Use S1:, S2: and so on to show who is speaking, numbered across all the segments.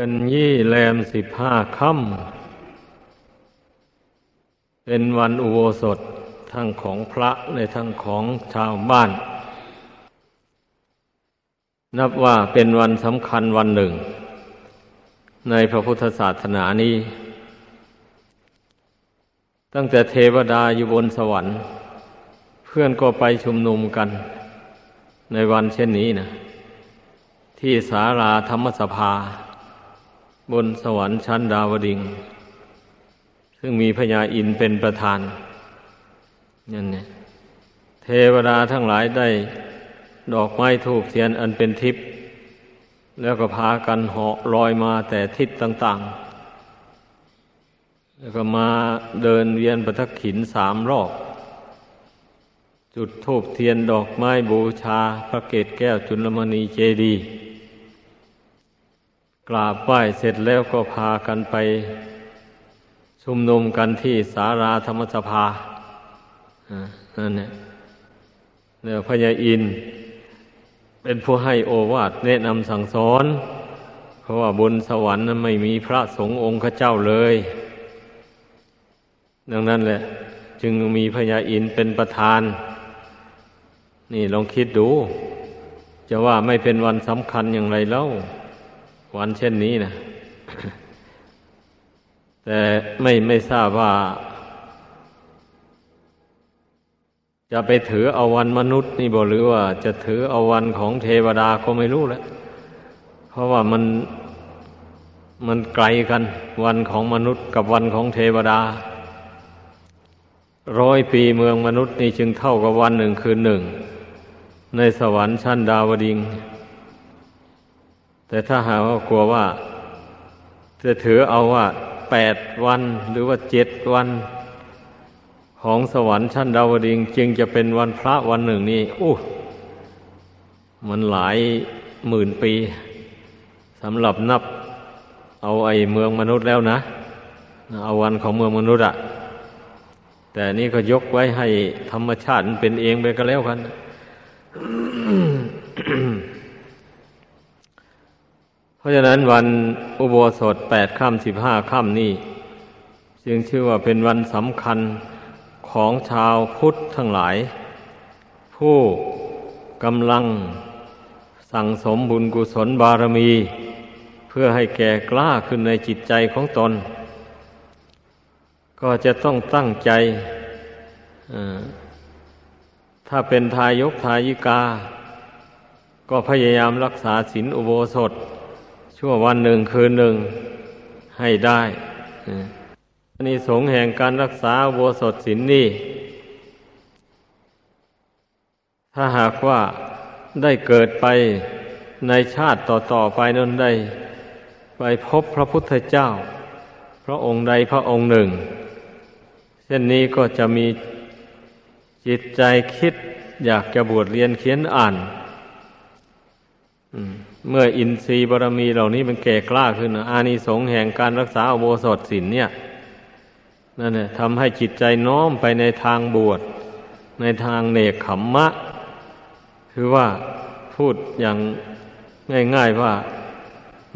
S1: เป็นยี่แรมสิบห้าค่ำเป็นวันอุโบสถทั้งของพระในทั้งของชาวบ้าน นับว่าเป็นวันสำคัญวันหนึ่ง ในพระพุทธศาสนานี้ ตั้งแต่เทวดาอยู่บนสวรรค์ เพื่อนก็ไปชุมนุมกัน ในวันเช่นนี้นะที่สาราธรรมสภา บนสวรรค์ชั้นดาวดิง ซึ่งมีพญาอินเป็นประธานนั่นเนี่ยเทวดาทั้งหลายได้ดอกไม้ทูกเทียนอันเป็นทิพย์แล้วก็พากันเหาะลอยมาแต่ทิศต่าง ๆ แล้วก็มาเดินเวียนประทักขินสามรอบ จุดทูบเทียนดอกไม้บูชาพระเกศแก้วจุลมณีเจดีย์ กราบไหว้เสร็จแล้วก็พากันไป ชุมนุมกันที่สาราธรรมสภานั่นแหละแล้วพญาอิน เป็นผู้ให้โอวาทแนะนำสั่งสอน เพราะว่าบนสวรรค์นั้นไม่มีพระสงฆ์องค์ข้าเจ้าเลย ดังนั้นแหละ จึงมีพญาอินเป็นประธาน นี่ลองคิดดู จะว่าไม่เป็นวันสำคัญอย่างไรเล่า วันเช่นนี้นะแต่ไม่ไม่ทราบว่า จะไปถือเอาวันมนุษย์นี่บอกหรือว่า จะถือเอาวันของเทวดาก็ไม่รู้แล้วเพราะว่ามันมันไกลกัน วันของมนุษย์กับวันของเทวดา ร้อยปีเมืองมนุษย์นี่จึงเท่ากับวันหนึ่งคืนหนึ่ง ในสวรรค์ชั้นดาวดิง แต่ถ้าหาว่ากลัวว่า จะถือเอาว่าแปดวันหรือว่าเจ็ดวัน ของสวรรค์ชั้นดาวดิงจึงจะเป็นวันพระวันหนึ่งนี่อู้มันหลายหมื่นปีสำหรับนับเอาไอ้เมืองมนุษย์แล้วนะ เอาวันของเมืองมนุษย์อะแต่นี่ก็ยกไว้ให้ธรรมชาติเป็นเองไปก็แล้วกันเพ ราะฉะนั้นวันอุโบสถแปดค่ำสิบห้าค่ำนี่จึงชื่อว่าเป็นวันสำคัญของชาวพุทธทั้งหลาย ผู้กำลังสั่งสมบุญกุศลบารมี เพื่อให้แก่กล้าขึ้นในจิตใจของตน ก็จะต้องตั้งใจถ้าเป็นทายกทายิกา ก็พยายามรักษาศีลอุโบสถ ชั่ววันหนึ่งคืนหนึ่งให้ได้อันนี้สงแห่งการรักษาโวสถศินนี่ ถ้าหากว่าได้เกิดไปในชาติต่อๆไปนั้นได้ ไปพบพระพุทธเจ้า พระองค์ใดพระองค์หนึ่ง เช่นนี้ก็จะมีจิตใจคิดอยากจะบวชเรียนเขียนอ่านอืม เมื่ออินทรีย์บารมีเหล่านี้มันแก่กล้าขึ้นอานิสงส์แห่งการรักษาอโบสถศีลเนี่ยนั่นแหละทำให้จิตใจน้อมไปในทางบวช ในทางเนกขมมะ คือว่าพูดอย่างง่ายๆว่า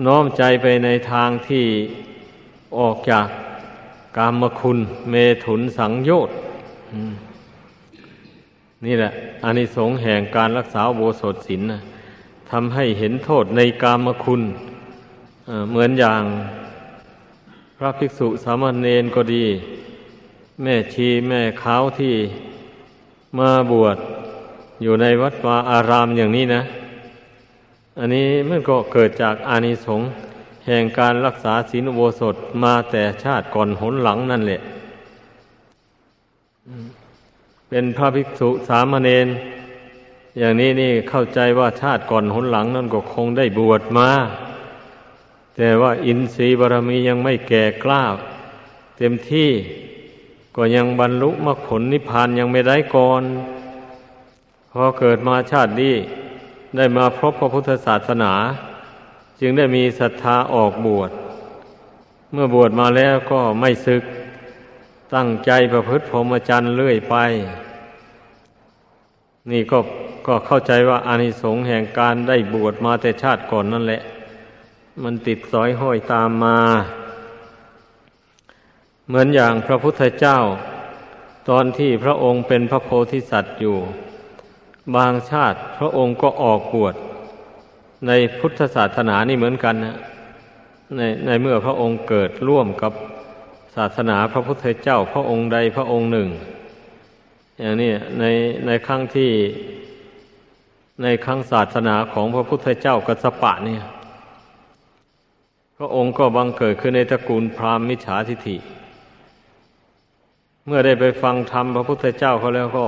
S1: น้อมใจไปในทางที่ออกจากกามคุณ เมถุนสังโยชน์นี่แหละอานิสงส์แห่งการรักษาโบสถศีลนะ ทำให้เห็นโทษในกามคุณเหมือนอย่างพระภิกษุสามเณรก็ดี แม่ชีแม่ขาวที่มาบวชอยู่ในวัดวาอารามอย่างนี้นะ อันนี้มันก็เกิดจากอานิสงส์แห่งการรักษาศีลโวสถมาแต่ชาติก่อนหนหลังนั่นแหละ เป็นพระภิกษุสามเณร อย่างนี้นี่เข้าใจว่าชาติก่อนหนหลังนั่นก็คงได้บวชมา แต่ว่าอินทรีย์บารมียังไม่แก่กล้า เต็มที่ก็ยังบรรลุมรรคผลนิพพานยังไม่ได้ก่อน พอเกิดมาชาตินี้ได้มาพบพระพุทธศาสนา จึงได้มีศรัทธาออกบวช เมื่อบวชมาแล้วก็ไม่ศึก ตั้งใจประพฤติพรหมจรรย์เรื่อยไป นี่ก็ ก็เข้าใจว่าอานิสงส์แห่งการได้บวชมาแต่ชาติก่อนนั่นแหละ มันติดสอยห้อยตามมา เหมือนอย่างพระพุทธเจ้า ตอนที่พระองค์เป็นพระโพธิสัตว์อยู่ บางชาติพระองค์ก็ออกบวชในพุทธศาสนานี่เหมือนกันนะในในเมื่อพระองค์เกิดร่วมกับศาสนาพระพุทธเจ้าพระองค์ใดพระองค์หนึ่ง อย่างนี้ในในครั้งที่ ในครั้งศาสนาของพระพุทธเจ้ากัสปะเนี่ย พระองค์ก็บังเกิดขึ้นในตระกูลพราหมณ์มิจฉาทิฐิ เมื่อได้ไปฟังธรรมพระพุทธเจ้าเขาแล้วก็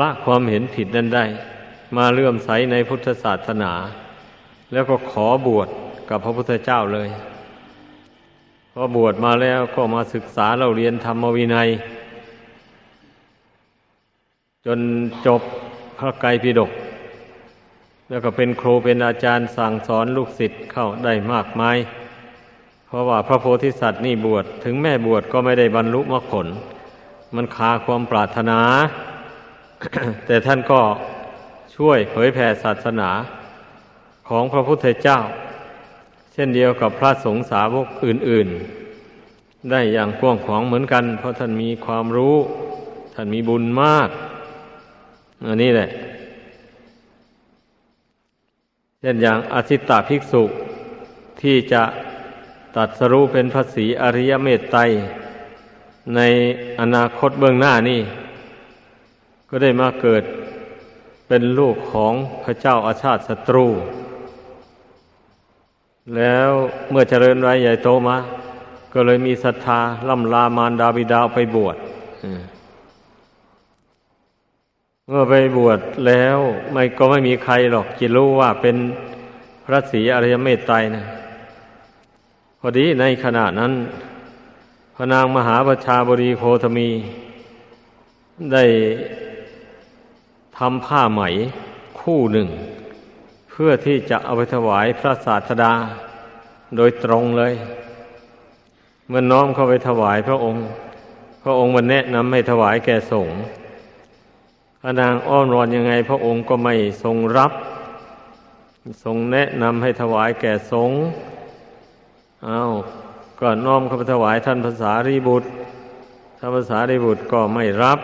S1: ละความเห็นผิดนั้นได้ มาเลื่อมใสในพุทธศาสนา แล้วก็ขอบวชกับพระพุทธเจ้าเลยพอบวชมาแล้วก็มาศึกษาเราเรียนธรรมวินัย จนจบ พระไกรปิฎกแล้วก็เป็นครูเป็นอาจารย์สั่งสอนลูกศิษย์เข้าได้มากมาย เพราะว่าพระโพธิสัตว์นี่บวชถึงแม่บวชก็ไม่ได้บรรลุมรรคผล มันคาความปรารถนา แต่ท่านก็ช่วยเผยแผ่ศาสนาของพระพุทธเจ้า เช่นเดียวกับพระสงฆ์สาวกอื่น ๆ ได้อย่างกว้างขวางเหมือนกัน เพราะท่านมีความรู้ ท่านมีบุญมาก อันนี้แหละเช่นอย่างอสิตตภิกษุที่จะตัดสรู้เป็นพระศีอริยเมตไตรในอนาคตเบื้องหน้านี่ ก็ได้มาเกิดเป็นลูกของพระเจ้าอาชาติศัตรู แล้วเมื่อเจริญไว้ใหญ่โตมา ก็เลยมีศรัทธาล่ำลามารดาบิดาไปบวช เมื่อไปบวชแล้วไม่ก็ไม่มีใครหรอกจะรู้ว่าเป็นพระศรีอริยเมตไตรนะพอดีในขณะนั้น พระนางมหาประชาบรีโคธมี ได้ทำผ้าไหมคู่หนึ่ง เพื่อที่จะเอาไปถวายพระศาสดาโดยตรงเลยเมื่อน้อมเข้าไปถวายพระองค์ พระองค์มันแนะนำให้ถวายแก่สงฆ์ พระนางอ้อนวอนยังไง พระองค์ก็ไม่ทรงรับ ทรงแนะนำให้ถวายแก่สงฆ์อา้าวก็น้อมเข้าไปถวายท่านภาษารีบุตรท่านภาษารีบุตรก็ไม่รับ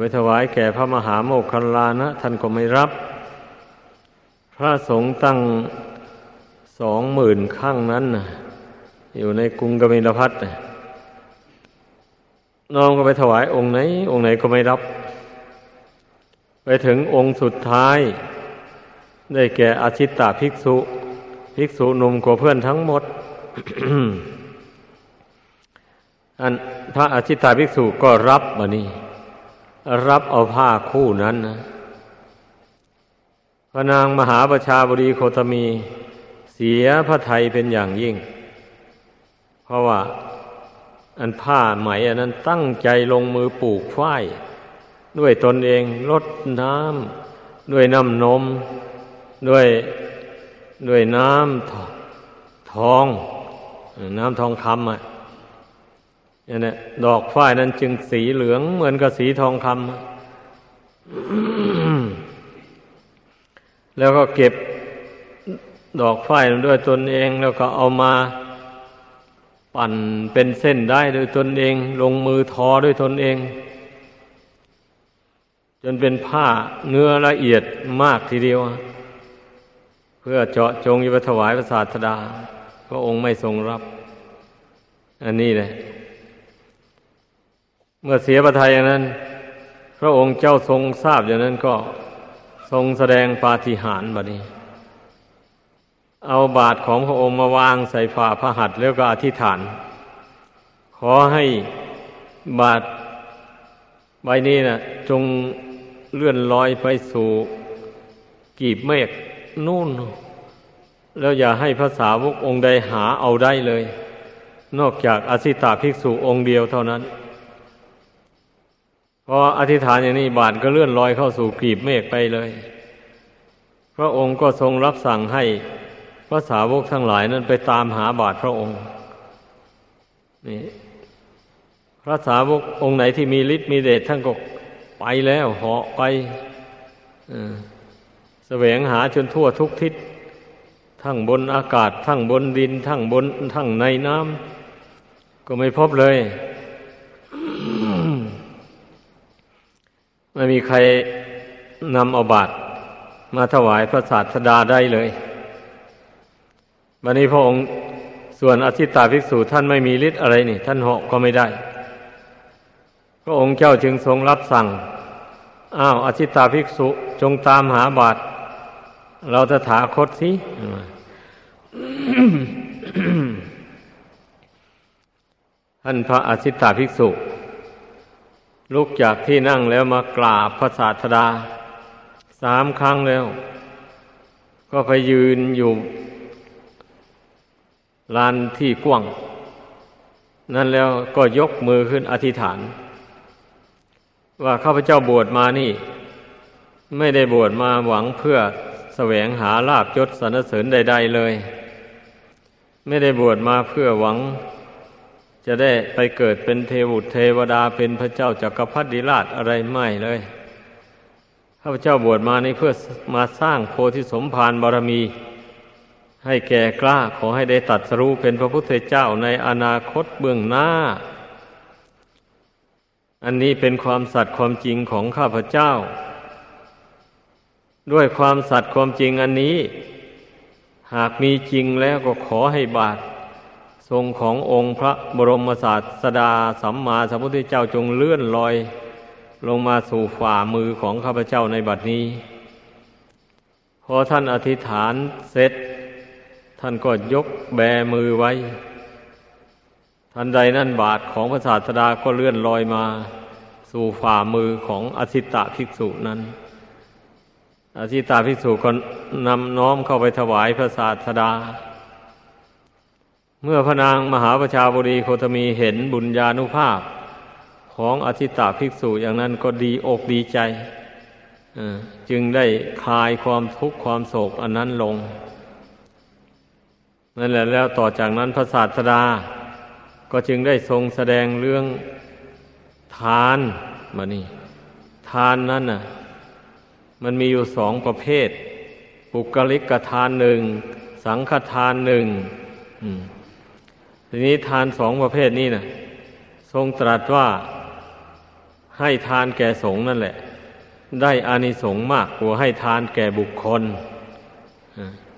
S1: ไปถวายแก่พระมหาโมคคัลลานะ ท่านก็ไม่รับ พระสงฆ์ตั้งสองหมื่นข้างนั้น อยู่ในกรุงกบิลพัทน้ น้องก็ไปถวายองค์ไหน องค์ไหนก็ไม่รับ ไปถึงองค์สุดท้าย ได้แก่อาชิตตาภิกษุ ภิกษุหนุ่มกว่าเพื่อนทั้งหมด อันพระอาชิตตาภิกษุก็รับมานี่รับเอาผ้าคู่นั้นนะพระนางมหาประชาบดีโคตมี เสียพระไทยเป็นอย่างยิ่ง เพราะว่า อันผ้าไหมอันนั้นตั้งใจลงมือปลูกฝ้ายด้วยตนเองลดน้ำด้วยน้ำนม ด้วยด้วยน้ำทอง น้ำทองคำอะอย่างนี้ดอกฝ้ายนั้นจึงสีเหลืองเหมือนกับสีทองคำแล้วก็เก็บดอกฝ้ายด้วยตนเองแล้วก็เอามา ปั่นเป็นเส้นได้โดยตนเอง ลงมือทอด้วยตนเอง จนเป็นผ้าเนื้อละเอียดมากทีเดียว เพื่อเจาะจงยิบถวายพระศาสดา พระองค์ไม่ทรงรับ อันนี้เลยเมื่อเสียประทัยอย่างนั้น พระองค์เจ้าทรงทราบอย่างนั้นก็ทรงแสดงปาฏิหาริย์บัดนี้ เอาบาทของพระองค์มาวางใส่ฝ่าพระหัตถ์แล้วก็อธิษฐาน ขอให้บาทใบนี้นะจงเลื่อนลอยไปสู่กีบเมฆนู่น แล้วอย่าให้ภาษาวกองค์ใดหาเอาได้เลย นอกจากอสิตาภิกษุองค์เดียวเท่านั้นพออธิษฐานอย่างนี้บาทก็เลื่อนลอยเข้าสู่กีบเมฆไปเลย พระองค์ก็ทรงรับสั่งให้ พระสาวกทั้งหลายนั้นไปตามหาบาทพระองค์นี่พระสาวกองค์ไหนที่มีฤทธิ์มีเดชท่านก็ไปแล้วเหาะไปแสวงหาจนทั่วทุกทิศ ทั้งบนอากาศ ทั้งบนดิน ทั้งบน ทั้งในน้ำก็ไม่พบเลย ไม่มีใครนำเอาบาตรมาถวายพระศาสดาได้เลย วันนี้พระองค์ส่วนอธิตาภิกษุท่านไม่มีฤทธิ์อะไรนี่ ท่านเหาะก็ไม่ได้ พระองค์เจ้าจึงทรงรับสั่ง อ้าวอธิตาภิกษุจงตามหาบาตรเราจะถาคตสิท่านพระอธิตาภิกษุ ลุกจากที่นั่งแล้วมากราบพระศาสดาสามครั้งแล้ว ก็ไปยืนอยู่ ลานที่กว้าง นั่นแล้วก็ยกมือขึ้นอธิษฐาน ว่าข้าพเจ้าบวชมานี่ ไม่ได้บวชมาหวังเพื่อแสวงหาลาบยศสรรเสริญใด ๆ เลย ไม่ได้บวชมาเพื่อหวัง จะได้ไปเกิดเป็นเทวุตเทวดาเป็นพระเจ้าจากักรพรรดิราชอะไรไม่เลยข้าพเจ้าบวชมานี่เพื่อมาสร้างโพธิสมภารบารมี ให้แก่กล้าขอให้ได้ตัดสรู้เป็นพระพุทธเจ้าในอนาคตเบื้องหน้า อันนี้เป็นความสัตย์ความจริงของข้าพเจ้า ด้วยความสัตย์ความจริงอันนี้ หากมีจริงแล้วก็ขอให้บาท ทรงขององค์พระบรมศาสดาสัมมาสัมพุทธเจ้าจงเลื่อนลอย ลงมาสู่ฝ่ามือของข้าพเจ้าในบัดนี้ พอท่านอธิษฐานเสร็จ ท่านก็ยกแบมือไว้ ทันใดนั่นบาทของพระศาสดาก็เลื่อนลอยมา สู่ฝ่ามือของอสิตะภิกษุนั้นอสิตะภิกษุก็นำน้อมเข้าไปถวายพระศาสดา เมื่อพระนางมหาประชาบดีโคตมีเห็นบุญญาณุภาพ ของอสิตะภิกษุอย่างนั้นก็ดีอกดีใจ จึงได้คลายความทุกข์ความโศกอันนั้นลง นั่นแหละแล้วต่อจากนั้นพระศาสดา ก็จึงได้ทรงแสดงเรื่องทานมานี่ ทานนั้นน่ะ มันมีอยู่สองประเภท ปุกลิกทานหนึ่ง สังฆทานหนึ่งทีนี้ทานสองประเภทนี้นะ่ะทรงตรัสว่าให้ทานแก่สงฆ์นั่นแหละ ได้อานิสงส์มากกว่าให้ทานแก่บุคคล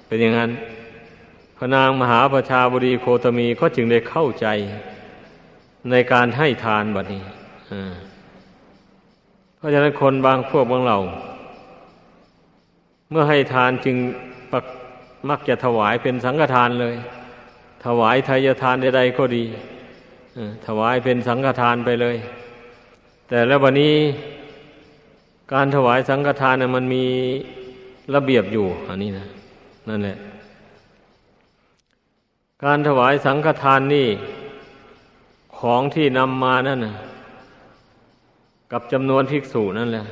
S1: เป็นอย่างนั้น พระนางมหาประชาบดีโคตมีก็จึงได้เข้าใจในการให้ทานบัดนี้เพราะฉะนั้นคนบางพวกบางเหล่า เมื่อให้ทานจึงมักจะถวายเป็นสังฆทานเลย ถวายทายทานใดๆก็ดีถวายเป็นสังฆทานไปเลย แต่แล้ววันนี้การถวายสังฆทานเนี่ยมันมีระเบียบอยู่ อันนี้นะ นั่นแหละ การถวายสังฆทานนี่ของที่นำมานั่นนะกับจำนวนภิกษุนั่นแหละ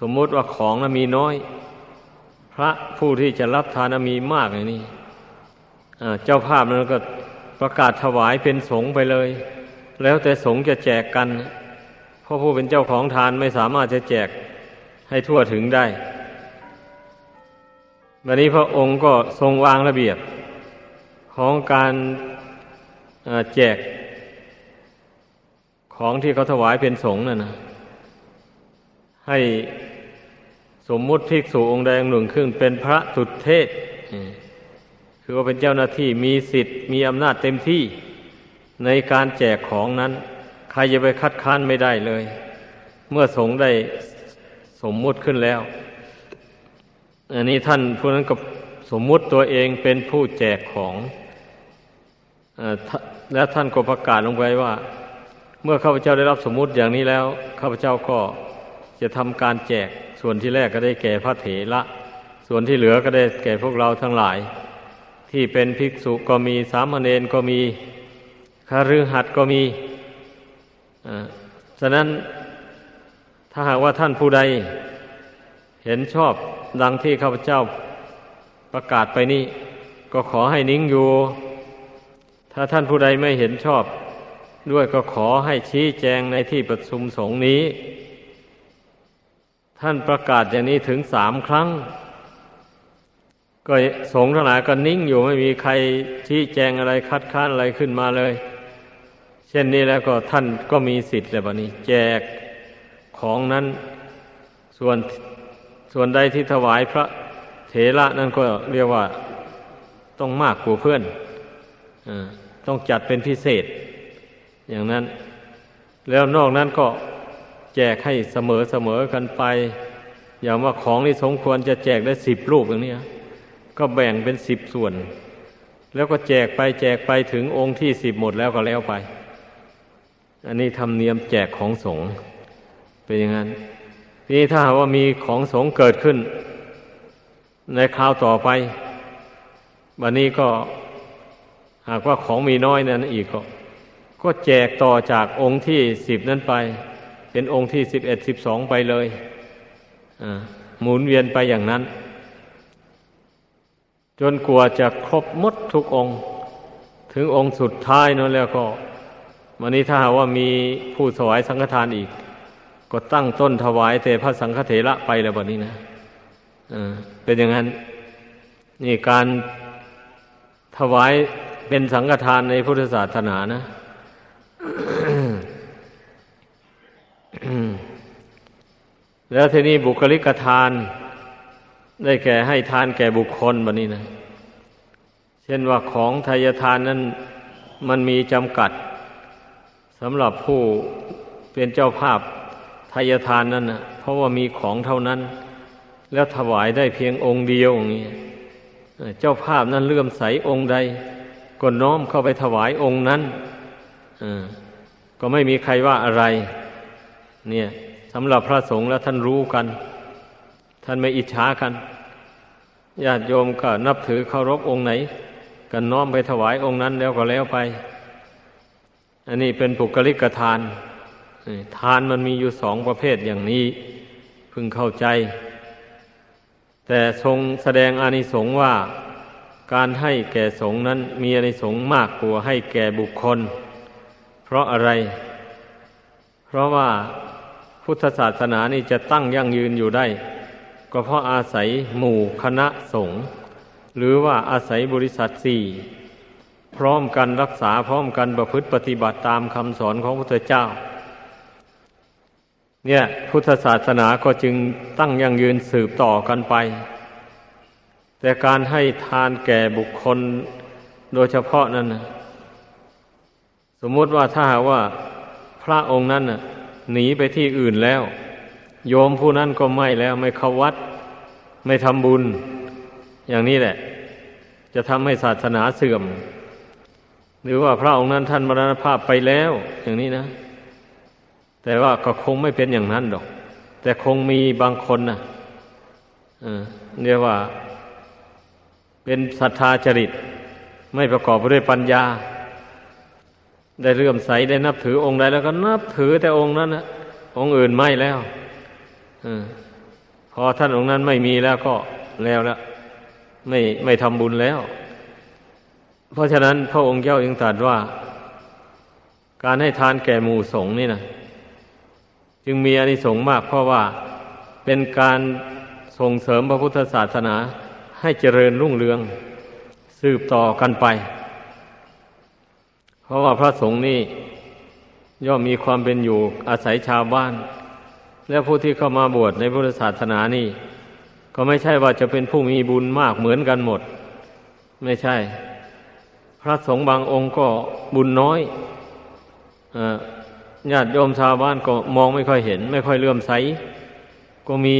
S1: สมมติว่าของนะมีน้อย พระผู้ที่จะรับทานมีมากอย่างนี้เจ้าภาพนั้นก็ประกาศถวายเป็นสงไปเลย แล้วแต่สงจะแจกกัน เพราะผู้เป็นเจ้าของทานไม่สามารถจะแจกให้ทั่วถึงได้ วันนี้พระองค์ก็ทรงวางระเบียบ ของการแจกของที่เขาถวายเป็นสงฆ์น่ะนะให้สมมุติภิกษุองค์ใดองค์หนึ่งขึ้นเป็นพระสุดเทศ คือว่าเป็นเจ้าหน้าที่มีสิทธิ์มีอำนาจเต็มที่ในการแจกของนั้น ใครจะไปคัดค้านไม่ได้เลย เมื่อสงฆ์ได้สมมุติขึ้นแล้ว อันนี้ท่านผู้นั้นก็สมมุติตัวเองเป็นผู้แจกของ แล้วท่านก็ประกาศลงไปว่า เมื่อข้าพเจ้าได้รับสมมุติอย่างนี้แล้ว ข้าพเจ้าก็จะทำการแจกส่วนที่แรกก็ได้แก่พระเถระส่วนที่เหลือก็ได้แก่พวกเราทั้งหลาย ที่เป็นภิกษุก็มีสามเณรก็มีคารือหัดก็มีฉะนั้นถ้าหากว่าท่านผู้ใด เห็นชอบดังที่ข้าพเจ้าประกาศไปนี้ ก็ขอให้นิ่งอยู่ ถ้าท่านผู้ใดไม่เห็นชอบ ด้วยก็ขอให้ชี้แจงในที่ประชุมสงฆ์นี้ ท่านประกาศอย่างนี้ถึงสามครั้ง ก็สงฆ์ทั้งหลายก็นิ่งอยู่ไม่มีใครชี้แจงอะไรคัดค้านอะไรขึ้นมาเลย เช่นนี้แล้วก็ท่านก็มีสิทธิ์แล้วบัดนี้ แจกของนั้นส่วนส่วนใดที่ถวายพระเถระนั่นก็เรียกว่าต้องมากกว่าเพื่อน อ ต้องจัดเป็นพิเศษ อย่างนั้น แล้วนอกนั้นก็แจกให้เสมอเสมอกันไป อย่างว่าของที่สมควรจะแจกได้สิบลูกอย่างนี้ก็แบ่งเป็นสิบส่วน แล้วก็แจกไปแจกไปถึงองค์ที่สิบหมดแล้วก็แล้วไป อันนี้ทำเนียมแจกของสงฆ์เป็นอย่างนั้นนี่ถ้าว่ามีของสงฆ์เกิดขึ้น ในคราวต่อไป วันนี้ก็ หากว่าของมีน้อยนั้นอีกก็ก็แจกต่อจากองค์ที่สิบนั้นไป เป็นองค์ที่สิบเอ็ดสิบสองไปเลยหมุนเวียนไปอย่างนั้น จนกลัวจะครบมดทุกองค์ ถึงองค์สุดท้ายนั่นแล้วก็วันนี้ถ้าหาว่ามีผู้ถวายสังฆทานอีก ก็ตั้งต้นถวายแต่พระสังฆเถระไปแล้วแบบนี้นะเป็นอย่างนั้น นี่การถวาย เป็นสังฆทานในพุทธศาสนานะแล้วทีนี้บุคลิกทาน ได้แก่ให้ทานแก่บุคคลแบบนี้นะ เช่นว่าของทายทานนั้นมันมีจำกัดสำหรับผู้เป็นเจ้าภาพทายทานนั้นนะเพราะว่ามีของเท่านั้น แล้วถวายได้เพียงองค์เดียวอย่างนี้เจ้าภาพนั้นเลื่อมใสองค์ใด ก็น้อมเข้าไปถวายองค์นั้นก็ไม่มีใครว่าอะไร เนี่ยสำหรับพระสงฆ์แล้วท่านรู้กัน ท่านไม่อิจฉากันญาติโยมก็นับถือเคารพองค์ไหนกันน้อมไปถวายองค์นั้นแล้วก็แล้วไป อันนี้เป็นปุกลิกทาน ทานมันมีอยู่สองประเภทอย่างนี้ พึงเข้าใจ แต่ทรงแสดงอานิสงส์ว่า การให้แก่สงฆ์นั้นมีอานิสงส์มากกว่าให้แก่บุคคล เพราะอะไร เพราะว่าพุทธศาสนานี่จะตั้งยั่งยืนอยู่ได้ ก็เพราะอาศัยหมู่คณะสงฆ์หรือว่าอาศัยบริษัทสี่พร้อมกันรักษาพร้อมกันประพฤติปฏิบัติตามคำสอนของพระเจ้า เนี่ย พุทธศาสนาก็จึงตั้งยั่งยืนสืบต่อกันไป แต่การให้ทานแก่บุคคลโดยเฉพาะนั้นนะสมมติว่าถ้าหาว่าพระองค์นั้นน่ะหนีไปที่อื่นแล้ว โยมผู้นั้นก็ไม่แล้ว ไม่เข้าวัด ไม่ทำบุญ อย่างนี้แหละ จะทำให้ศาสนาเสื่อม หรือว่าพระองค์นั้นท่านมรณภาพไปแล้ว อย่างนี้นะ แต่ว่าก็คงไม่เป็นอย่างนั้นหรอก แต่คงมีบางคนนะเรียกว่า เป็นศรัทธาจริต ไม่ประกอบด้วยปัญญา ได้เลื่อมใสได้นับถือองค์ใดแล้วก็นับถือแต่องค์นั้นนะองค์อื่นไม่แล้วอพอท่านองค์นั้นไม่มีแล้วก็แล้วแล้วไม่ไม่ทำบุญแล้ว เพราะฉะนั้นพระองค์เจ้าจึงตรัสว่า การให้ทานแก่หมู่สงฆ์นี่นะจึงมีอานิสงส์มากเพราะว่าเป็นการส่งเสริมพระพุทธศาสนา ให้เจริญรุ่งเรือง สืบต่อกันไป เพราะว่าพระสงฆ์นี่ย่อมมีความเป็นอยู่อาศัยชาวบ้าน และผู้ที่เข้ามาบวชในพุทธศาสนานี่ ก็ไม่ใช่ว่าจะเป็นผู้มีบุญมากเหมือนกันหมด ไม่ใช่ พระสงฆ์บางองค์ก็บุญน้อยญาติโยมชาวบ้านก็มองไม่ค่อยเห็น ไม่ค่อยเลื่อมใส ก็มี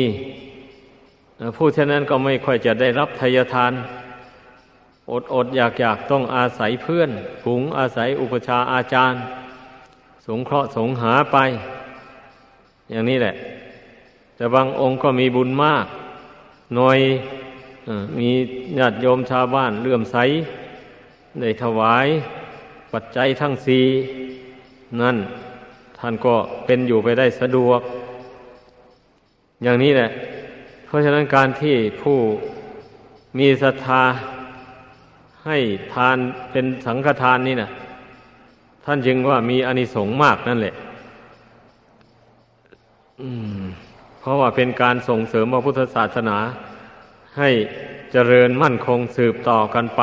S1: ผู้เช่นนั้นก็ไม่ค่อยจะได้รับทายทาน อดอดอยากอยากต้องอาศัยเพื่อนฝูงอาศัยอุปชาอาจารย์ สงเคราะห์สงหาไป อย่างนี้แหละ แต่บางองค์ก็มีบุญมากหน่อยมีญาติโยมชาวบ้านเลื่อมใสได้ถวาย ปัจจัยทั้งสี่นั่นท่านก็เป็นอยู่ไปได้สะดวก อย่างนี้แหละ เพราะฉะนั้นการที่ผู้มีศรัทธาให้ทานเป็นสังฆทานนี่นะท่านจึงว่ามีอนิสงส์มากนั่นแหละเพราะว่าเป็นการส่งเสริมพระพุทธศาสนา ให้เจริญมั่นคงสืบต่อกันไป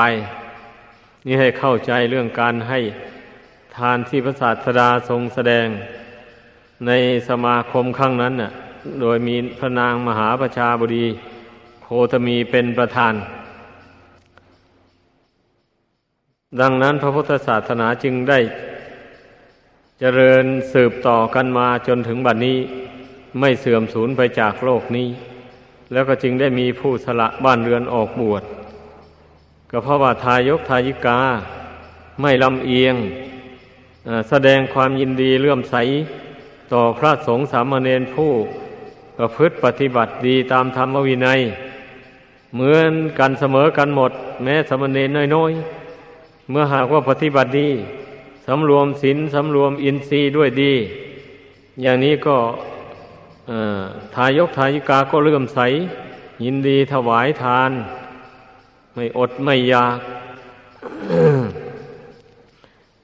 S1: นี่ให้เข้าใจเรื่องการให้ทานที่พระศาสดาทรงแสดงในสมาคมครั้งนั้นน่ะ โดยมีพระนางมหาประชาบดีโคตมีเป็นประธาน ดังนั้นพระพุทธศาสนาจึงได้เจริญสืบต่อกันมาจนถึงบัดนนี้ไม่เสื่อมสูญไปจากโลกนี้ แล้วก็จึงได้มีผู้สละบ้านเรือนออกบวชก็เพราะว่าทายกทายิกา ไม่ลำเอียงแสดงความยินดีเลื่อมใส ต่อพระสงฆ์สามเณรผู้ ประพฤติปฏิบัติดีตามธรรมวินัย เหมือนกันเสมอกันหมด แม้สมเณรน้อยๆ เมื่อหากว่าปฏิบัติดีสำรวมศีลสำรวมอินทรีย์ด้วยดี อย่างนี้ก็ทายกทายิกาก็เลื่อมใส ยินดีถวายทาน ไม่อดไม่อยาก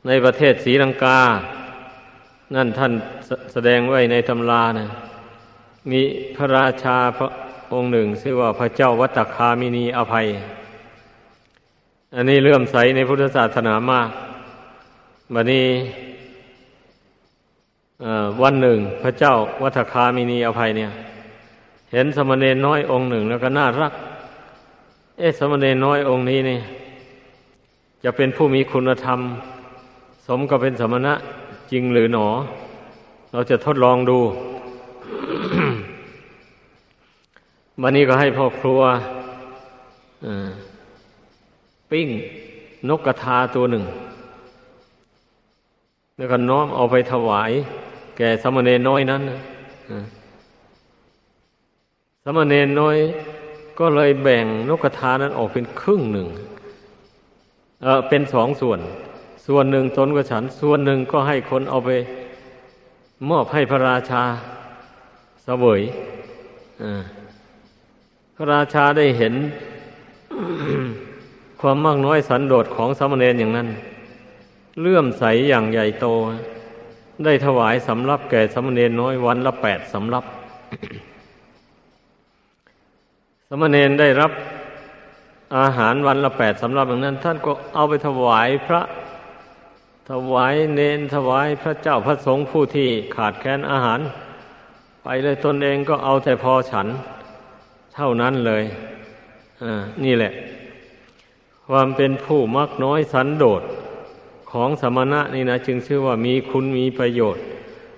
S1: ในประเทศศรีลังกา นั่นท่านแสดงไว้ในตำรานะ มีพระราชาพระองค์หนึ่งชื่อว่าพระเจ้าวัตคามินีอภัย อันนี้เลื่อมใสในพุทธศาสนามากบัดนี้วันหนึ่ง พระเจ้าวัฏคามินีอภัยเนี่ย เห็นสมณเณรน้อยองค์หนึ่งแล้วก็น่ารัก เอ๊ะสมณเณรน้อยองค์นี้นี่จะเป็นผู้มีคุณธรรม สมกับเป็นสมณะจริงหรือหนอ เราจะทดลองดู วันนี้ก็ให้พ่อครัวปิ้งนกกระทาตัวหนึ่ง แล้วก็น้อมเอาไปถวาย แก่สมณเณรน้อยนั้นสมณเณรน้อยก็เลยแบ่งนกกระทานั้นออกเป็นครึ่งหนึ่ง เออเป็นสองส่วน ส่วนหนึ่งตนก็ฉัน ส่วนหนึ่งก็ให้คนเอาไป มอบให้พระราชาเสวยอ่า พระราชาได้เห็น ความมากน้อยสันโดษของสมเณรอย่างนั้น เลื่อมใสอย่างใหญ่โต ได้ถวายสำรับแก่สมเณรน้อยวันละแปดสำรับสมเณรได้รับอาหารวันละแปดสำรับอย่างนั้น ท่านก็เอาไปถวายพระถวายเนนถวายพระเจ้าพระสงฆ์ผู้ที่ขาดแคลนอาหาร ไปเลยตนเองก็เอาแต่พอฉัน เท่านั้นเลยอ่านี่แหละ ความเป็นผู้มักน้อยสันโดษของสมณะนี่นะจึงชื่อว่ามีคุณมีประโยชน์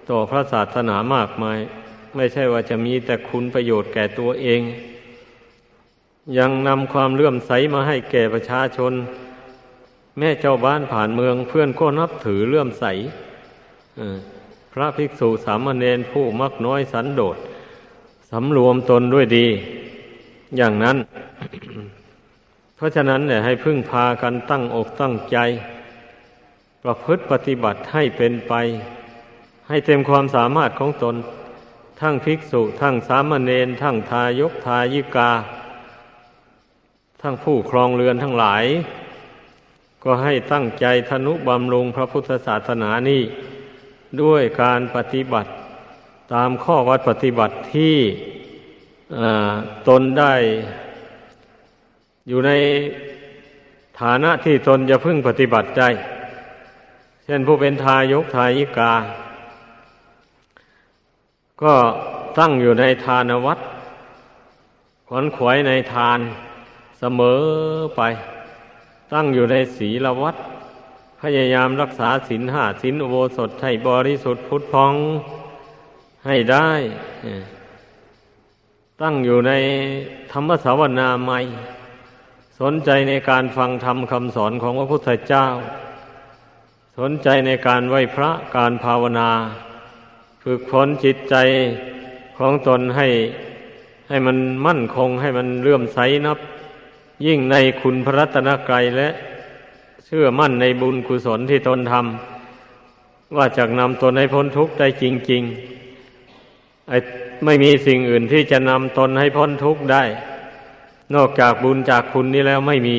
S1: ต่อพระศาสนามากมาย ไม่ใช่ว่าจะมีแต่คุณประโยชน์แก่ตัวเอง ยังนำความเลื่อมใสมาให้แก่ประชาชน แม่เจ้าบ้านผ่านเมืองเพื่อนก็นับถือเลื่อมใสพระภิกษุสามเณรผู้มักน้อยสันโดษสำรวมตนด้วยดี อย่างนั้น เพราะฉะนั้นเนี่ยให้พึ่งพากันตั้งอกตั้งใจ ประพฤติปฏิบัติให้เป็นไป ให้เต็มความสามารถของตน ทั้งภิกษุ ทั้งสามเณรทั้งทายกทายิกา ทั้งผู้ครองเรือนทั้งหลาย ก็ให้ตั้งใจทนุบำรุงพระพุทธศาสนานี้ด้วยการปฏิบัติตามข้อวัดปฏิบัติที่ ตนได้อยู่ในฐานะที่ตนจะพึ่งปฏิบัติใจ เช่นผู้เป็นทายกทายิกา ก็ตั้งอยู่ในทานวัดขวนขวายในทานเสมอไป ตั้งอยู่ในศีลวัดพยายามรักษาศีลห้าศีลอุโบสถให้บริสุทธิ์พุทธพองให้ได้ ตั้งอยู่ในธรรมสาวนาใหม่สนใจในการฟังธรรมคำสอนของพระพุทธเจ้า สนใจในการไหวพระการภาวนา ฝึกฝนจิตใจของตนให้ให้มันมั่นคงให้มันเลื่อมใสนับ ยิ่งในคุณพระรัตนกรัยและเชื่อมั่นในบุญกุศลที่ตนทำว่าจะนำตนให้พ้นทุกข์ได้จริง ๆ ไอ ไม่มีสิ่งอื่นที่จะนำตนให้พ้นทุกข์ได้ นอกจากบุญจากคุณนี้แล้วไม่มี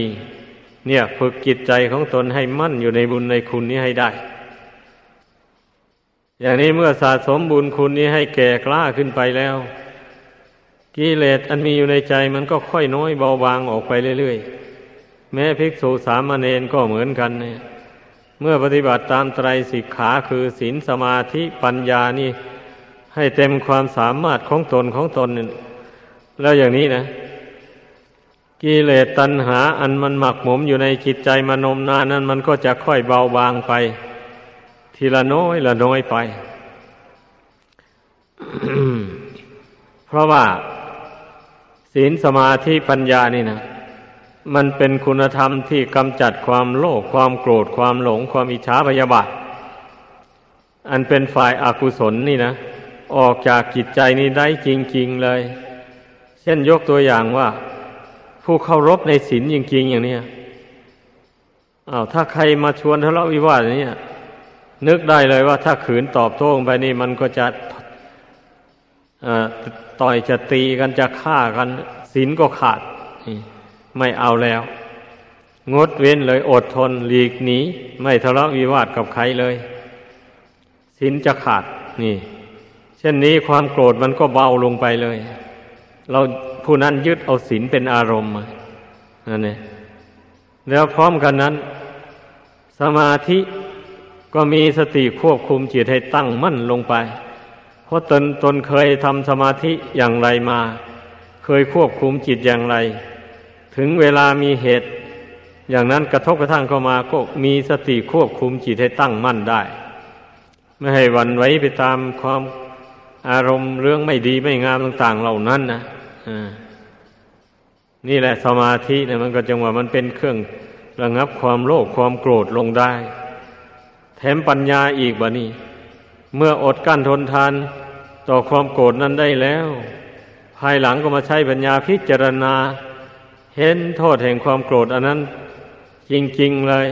S1: เนี่ยฝึกจิตใจของตนให้มั่นอยู่ในบุญในคุณนี้ให้ได้ อย่างนี้เมื่อสะสมบุญคุณนี้ให้แก่กล้าขึ้นไปแล้ว กิเลสอันมีอยู่ในใจมันก็ค่อยน้อยเบาบางออกไปเรื่อยๆ แม้ภิกษุสามเณรก็เหมือนกันเนี่ยเมื่อปฏิบัติตามไตรสิกขาคือศีลสมาธิปัญญานี่ ให้เต็มความสามารถของตนของตนแล้วอย่างนี้นะ กิเลสตัณหา อันมันหมักหมมอยู่ในจิตใจมนมนานนั้น มันก็จะค่อยเบาบางไป ทีละน้อยละน้อยไป เพราะว่า ศีลสมาธิปัญญานี่นะมันเป็นคุณธรรมที่กำจัดความโลภความโกรธความหลง ความอิจฉาพยาบาท อันเป็นฝ่ายอากุศลนี่นะ ออกจากจิตใจนี้ได้จริง ๆเลย เช่นยกตัวอย่างว่า ผู้เคารพในศีลจริง ๆ อย่างเนี้ยอ้าวถ้าใครมาชวนทะเลาะวิวาสอย่างนี้นึกได้เลยว่าถ้าขืนตอบโต้ไปนี่มันก็จะต่อยจะตีกันจะฆ่ากันศีลก็ขาด ไม่เอาแล้ว งดเว้นเลยอดทนหลีกหนีไม่ทะเลาะวิวาทกับใครเลยศีลจะขาดนี่ ช่นนี้ความโกรธมันก็เบาลงไปเลย เราผู้นั้นยึดเอาศีลเป็นอารมณ์นั่นเองแล้วพร้อมกันนั้น สมาธิก็มีสติควบคุมจิตให้ตั้งมั่นลงไป เพราะตนตนเคยทำสมาธิอย่างไรมา เคยควบคุมจิตอย่างไร ถึงเวลามีเหตุ อย่างนั้นกระทบกระทั่งเข้ามาก็มีสติควบคุมจิตให้ตั้งมั่นได้ ไม่ให้วันไว้ไปตามความ อารมณ์เรื่องไม่ดีไม่งามต่าง ๆ เหล่านั้นนะนี่แหละสมาธินี่ยมันก็จังว่ามันเป็นเครื่องระงับความโลภความโกรธลงได้ แถมปัญญาอีกบะนี่เมื่ออดกั้นทนทานต่อความโกรธนั้นได้แล้ว ภายหลังก็มาใช้ปัญญาพิจารณา เห็นโทษแห่งความโกรธอันนั้น จริงๆเลย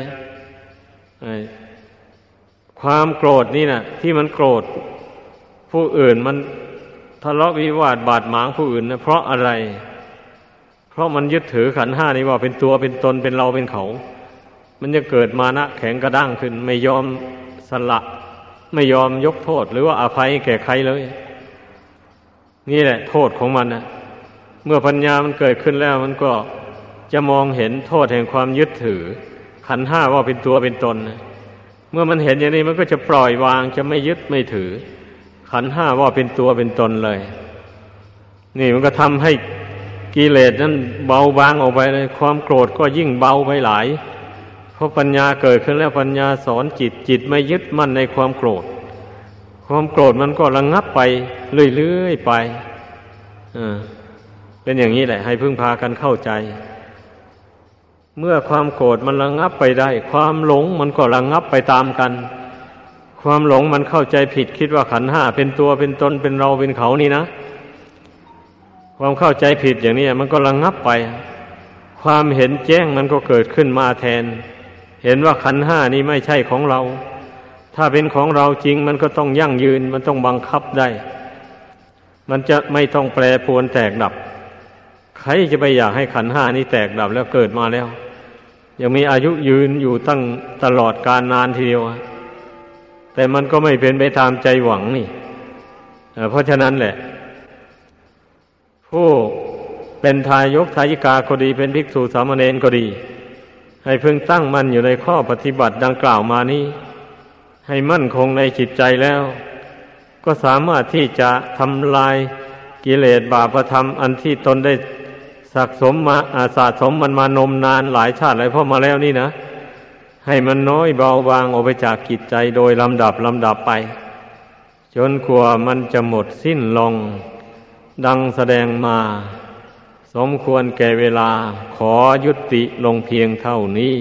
S1: ความโกรธนี่นะที่มันโกรธ ผู้อื่นมันทะเลาะวิวาทบาดหมางผู้อื่นนะเพราะอะไร เพราะมันยึดถือขันห้านี้ว่าเป็นตัวเป็นตนเป็นเราเป็นเขา มันจะเกิดมานะแข็งกระด้างขึ้น ไม่ยอมสละไม่ยอมยกโทษ หรือว่าอภัยแก่ใครเลย นี่แหละ โทษของมันนะเมื่อปัญญามันเกิดขึ้นแล้วมันก็จะมองเห็นโทษแห่งความยึดถือ ขันห้าว่าเป็นตัวเป็นตนนะเมื่อมันเห็นอย่างนี้มันก็จะปล่อยวางจะไม่ยึดไม่ถือ ขันห้าว่าเป็นตัวเป็นตนเลย นี่มันก็ทำให้กิเลสนั้นเบาบางออกไปเลย ความโกรธก็ยิ่งเบาไปหลาย เพราะปัญญาเกิดขึ้นแล้วปัญญาสอนจิตจิตไม่ยึดมั่นในความโกรธ ความโกรธมันก็ระงงับไปเรื่อยๆไปอ่าเป็นอย่างนี้แหละ ให้พึ่งพากันเข้าใจ เมื่อความโกรธมันระงงับไปได้ ความหลงมันก็ระงงับไปตามกัน ความหลงมันเข้าใจผิดคิดว่าขันห้าเป็นตัวเป็นตนเป็นเราเป็นเขานี่นะ ความเข้าใจผิดอย่างนี้มันก็ระงงับไป ความเห็นแจ้งมันก็เกิดขึ้นมาแทน เห็นว่าขันห้านี้ไม่ใช่ของเรา ถ้าเป็นของเราจริงมันก็ต้องยั่งยืน มันต้องบังคับได้ มันจะไม่ต้องแปรปวนแตกดับ ใครจะไปอยากให้ขันห้านี้แตกดับแล้วเกิดมาแล้ว ยังมีอายุยืนอยู่ตั้งตลอดการนานทีเดียว แต่มันก็ไม่เป็นไปตามใจหวังนี่เพราะฉะนั้นแหละ ผู้เป็นทายกทายิกาก็ดี เป็นภิกษุสามเณรก็ดี ให้พึงตั้งมั่นอยู่ในข้อปฏิบัติดังกล่าวมานี้ ให้มั่นคงในจิตใจแล้ว ก็สามารถที่จะทำลายกิเลสบาปธรรมอันที่ตนได้สะสมมาอาสะสมมันมานมนานหลายชาติหลายพ่อมาแล้วนี่นะ ให้มันน้อยเบาบางออกไปจากกิจใจโดยลำดับลำดับไป จนขัวมันจะหมดสิ้นลง ดังแสดงมา สมควรแก่เวลาขอยุติลงเพียงเท่านี้